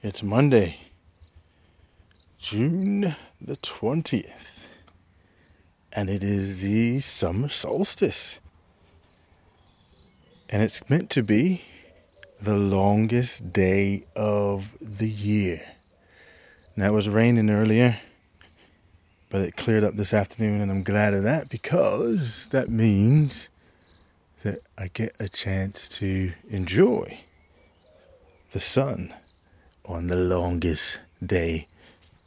It's Monday, June the 20th, and it is the summer solstice. And it's meant to be the longest day of the year. Now, it was raining earlier, but it cleared up this afternoon, and I'm glad of that because that means that I get a chance to enjoy the sun on the longest day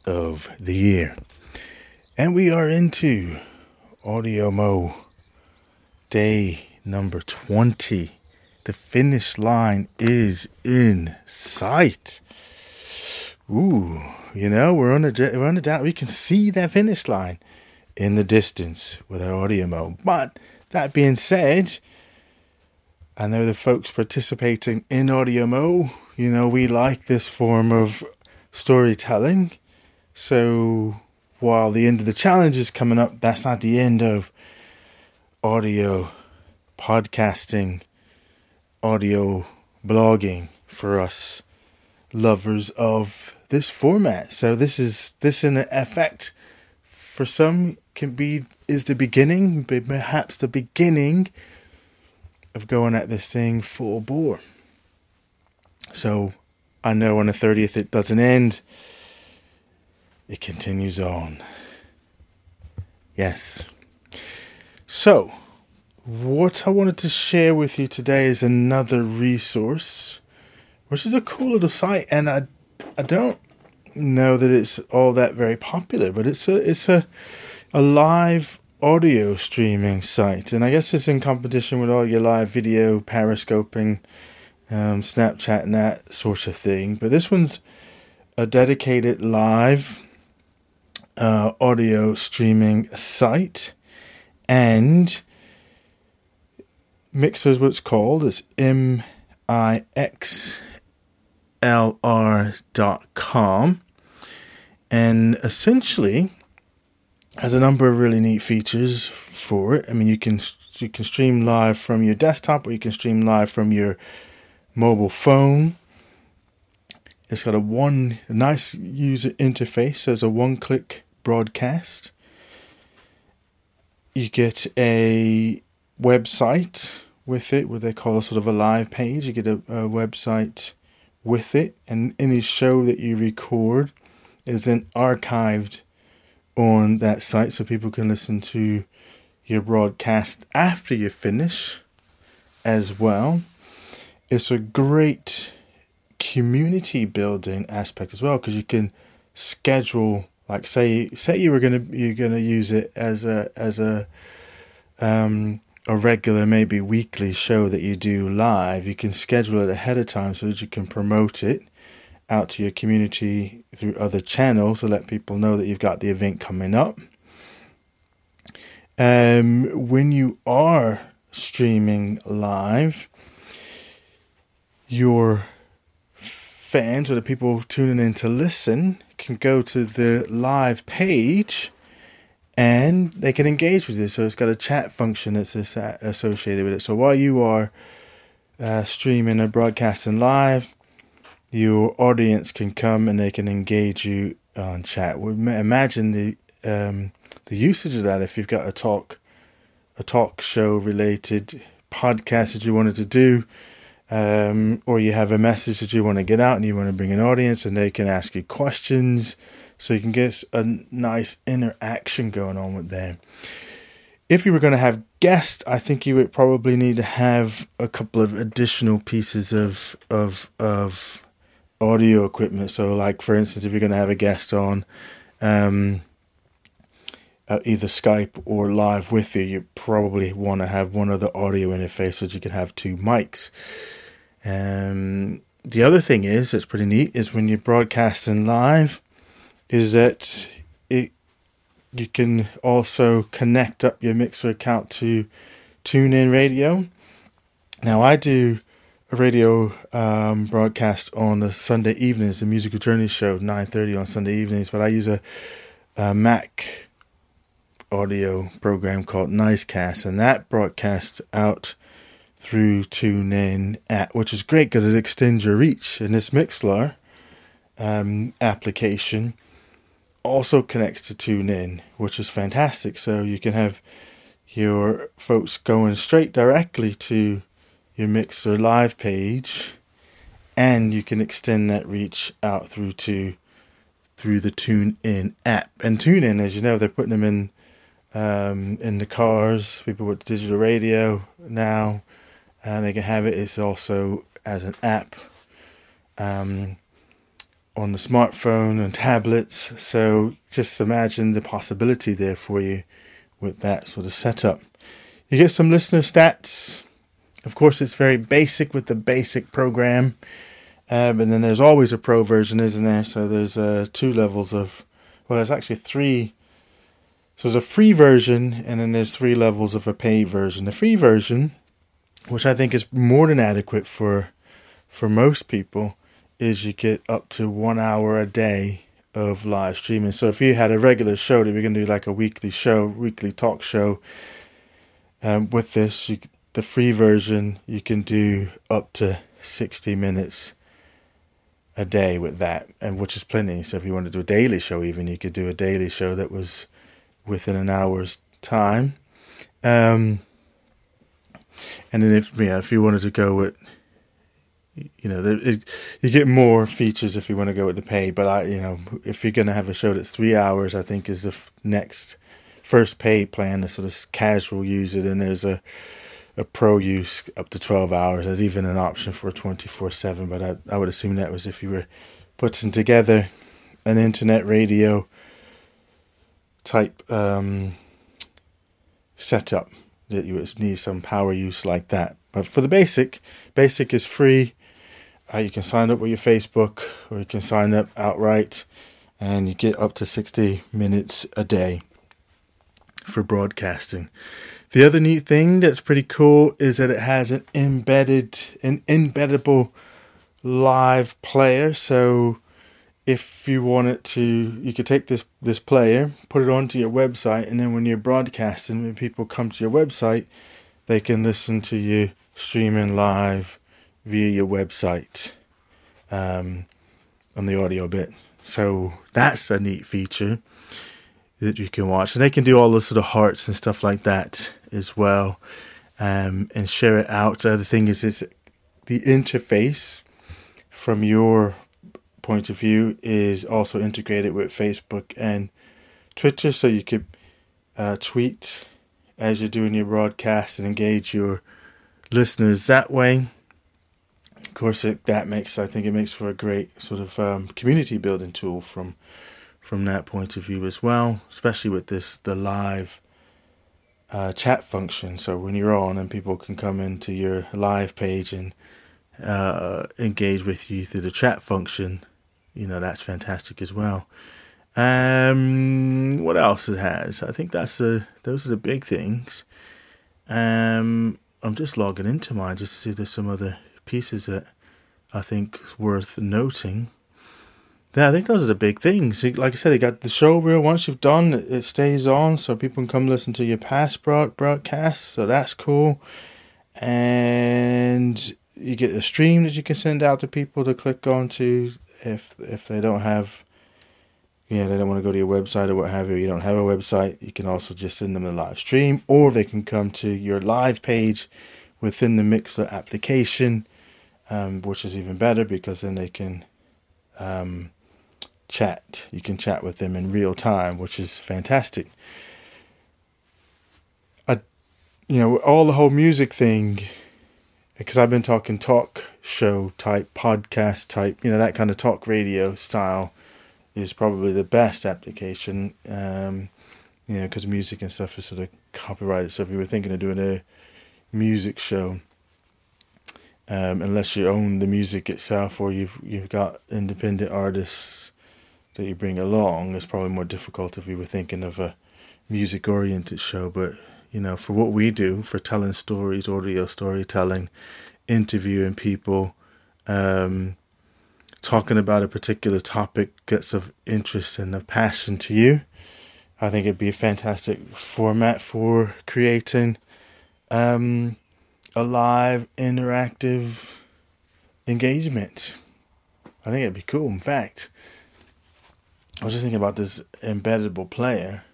of the year. And we are into Audio Mo day number 20. The finish line is in sight. Ooh, you know, we're on a we're on a down. We can see that finish line in the distance with our audio mo. But that being said, I know the folks participating in audio mo you know, we like this form of storytelling. So while the end of the challenge is coming up, that's not the end of audio podcasting, audio blogging for us lovers of this format. So this is this in effect for some can be is the beginning, but perhaps the beginning of going at this thing full bore. So I know on the 30th it doesn't end, it continues on. Yes. So, what I wanted to share with you today is another resource, which is a cool little site, and I, I don't know that it's all that very popular, but it's a it's a a live audio streaming site, and I guess it's in competition with all your live video periscoping um, Snapchat and that sort of thing. But this one's a dedicated live uh, audio streaming site, and Mixlr is what it's called. It's M I X L R dot com, and essentially has a number of really neat features for it. I mean, you can you can stream live from your desktop, or you can stream live from your mobile phone. It's got a one a nice user interface, so it's a one-click broadcast. You get a website with it, what they call sort of a live page. You get a, a website with it, and any show that you record is then archived on that site, so people can listen to your broadcast after you finish as well it's a great community building aspect as well because you can schedule like say say you were gonna you're gonna use it as a as a um a regular maybe weekly show that you do live. You can schedule it ahead of time so that you can promote it out to your community through other channels to let people know that you've got the event coming up. Um when you are streaming live your fans or the people tuning in to listen can go to the live page and they can engage with it. So it's got a chat function that's associated with it. So while you are uh, streaming or broadcasting live, your audience can come and they can engage you on chat. Imagine the um, the usage of that if you've got a talk a talk show related podcast that you wanted to do um, or you have a message that you want to get out and you want to bring an audience and they can ask you questions so you can get a nice interaction going on with them. If you were going to have guests, I think you would probably need to have a couple of additional pieces of of of audio equipment. So, like for instance, if you're going to have a guest on, um, uh, either Skype or live with you, you probably want to have one other audio interface so you can have two mics. Um, the other thing is, it's pretty neat, is when you're broadcasting live, is that it you can also connect up your Mixlr account to TuneIn Radio. Now, I do a radio um, broadcast on a Sunday evenings, the Musical Journey Show, 9.30 on Sunday evenings, but I use a, a Mac audio program called Nicecast, and that broadcasts out through TuneIn, at, which is great because it extends your reach. And this Mixlr um, application also connects to TuneIn, which is fantastic. So you can have your folks going straight directly to your Mixlr live page, and you can extend that reach out through to through the TuneIn app. And TuneIn, as you know, they're putting them in um, in the cars. People with digital radio now, and they can have it. It's also as an app um, on the smartphone and tablets. So just imagine the possibility there for you with that sort of setup. You get some listener stats. Of course, it's very basic with the basic program. Um, and then there's always a pro version, isn't there? So there's uh, two levels of, well, there's actually three. So there's a free version, and then there's three levels of a paid version. The free version, which I think is more than adequate for for most people, is you get up to one hour a day of live streaming. So if you had a regular show that we're to do like a weekly show, weekly talk show, um, with this, you, the free version, you can do up to 60 minutes a day with that, and which is plenty. So if you want to do a daily show, even you could do a daily show that was within an hour's time. Um, and then if yeah, if you wanted to go with you know, it, you get more features if you want to go with the pay. But I, you know, if you're going to have a show that's three hours, I think is the f- next first pay plan, the sort of casual user. Then there's a a pro use up to 12 hours. There's even an option for 24 7, but I, I would assume that was if you were putting together an internet radio type um, setup that you need some power use like that. But for the basic, basic is free. Uh, you can sign up with your Facebook or you can sign up outright and you get up to 60 minutes a day for broadcasting. The other neat thing that's pretty cool is that it has an embedded, an embeddable live player. So if you wanted to, you could take this this player, put it onto your website, and then when you're broadcasting, when people come to your website, they can listen to you streaming live via your website um, on the audio bit. So that's a neat feature that you can watch, and they can do all the sort of hearts and stuff like that as well, um, and share it out. The thing is, is the interface from your point of view is also integrated with Facebook and Twitter, so you could uh, tweet as you're doing your broadcast and engage your listeners that way. Of course, it, that makes I think it makes for a great sort of um, community building tool from from that point of view as well, especially with this the live uh, chat function. So when you're on and people can come into your live page and uh, engage with you through the chat function, you know that's fantastic as well. Um, what else it has? I think that's the those are the big things. Um, I'm just logging into mine just to see if there's some other pieces that I think is worth noting. Yeah, I think those are the big things. Like I said, you got the show reel. Once you've done, it stays on, so people can come listen to your past broadcasts. So that's cool. And you get a stream that you can send out to people to click on to if if they don't have yeah, they don't want to go to your website or what have you, you don't have a website, you can also just send them a live stream, or they can come to your live page within the Mixlr application, um, which is even better because then they can um, chat. You can chat with them in real time, which is fantastic. I, you know, all the whole music thing, because I've been talking talk show type, podcast type, you know, that kind of talk radio style is probably the best application. Um, you know, because music and stuff is sort of copyrighted. So if you were thinking of doing a music show, um, unless you own the music itself or you've you've got independent artists that you bring along, it's probably more difficult if you were thinking of a music oriented show. But you know, for what we do, for telling stories, audio storytelling, interviewing people, um, talking about a particular topic that's of interest and of passion to you. I think it'd be a fantastic format for creating um, a live interactive engagement I think it'd be cool. In fact, I was just thinking about this embeddable player.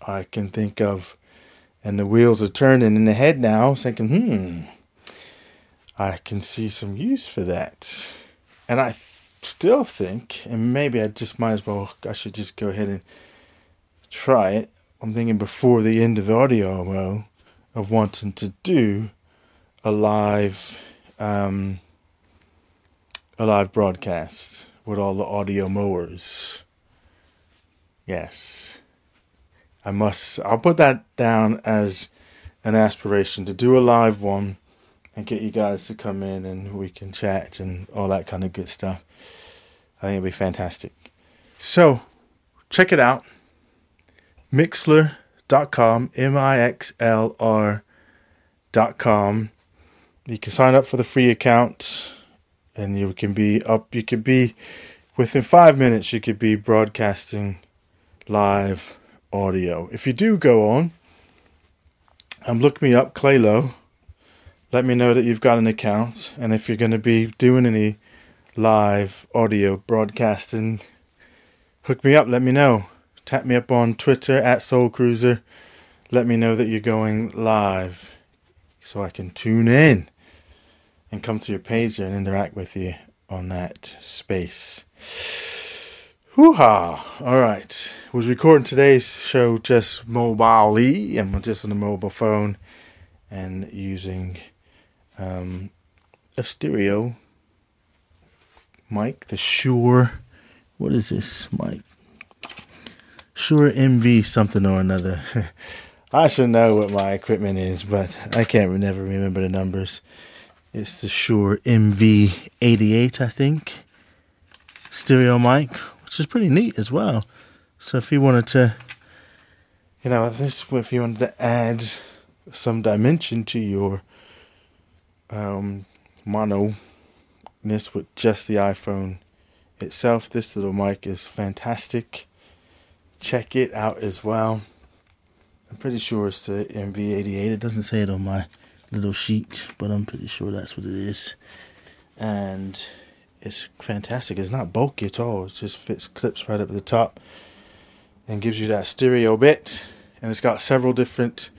I can think of, and the wheels are turning in the head now, thinking, hmm, I can see some use for that. And I still think, and maybe I just might as well, I should just go ahead and try it. I'm thinking before the end of the audio of wanting to do a live um, a live broadcast with all the audio mowers. Yes. I must I'll put that down as an aspiration to do a live one and get you guys to come in and we can chat and all that kind of good stuff. I think it'll be fantastic. So, check it out. Mixlr.com, M I X L R.com. You can sign up for the free account and you can be up. You could be within five minutes, you could be broadcasting live audio. If you do go on, and look me up, Claylo. Let me know that you've got an account, and if you're going to be doing any live audio broadcasting, hook me up. Let me know. Tap me up on Twitter at Soul Cruiser. Let me know that you're going live, so I can tune in and come to your page and interact with you on that space. Hoo-ha! All right. Was recording today's show just mobilely and just on a mobile phone and using um, a stereo mic, the Shure. What is this mic? Shure MV something or another. I should know what my equipment is, but I can't never remember the numbers. It's the Shure MV88, I think, stereo mic, which is pretty neat as well. So if you wanted to, you know, this if you wanted to add some dimension to your um, mono this with just the iPhone itself, this little mic is fantastic. Check it out as well. I'm pretty sure it's the MV88. It doesn't say it on my little sheet, but I'm pretty sure that's what it is. And it's fantastic. It's not bulky at all. It just fits clips right up at the top and gives you that stereo bit. And it's got several different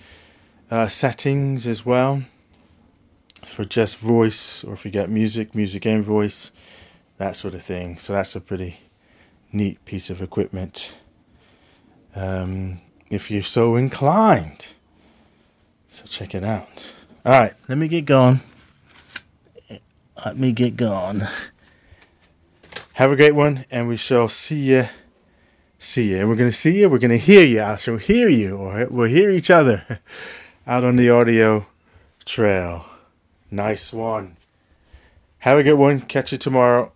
uh, settings as well for just voice, or if you got music, music and voice, that sort of thing. So that's a pretty neat piece of equipment. Um, if you're so inclined. So check it out. All right, let me get going. Let me get going. Have a great one, and we shall see you. See you. We're going to see you. We're going to hear you. I shall hear you, or we'll hear each other out on the audio trail. Nice one. Have a good one. Catch you tomorrow.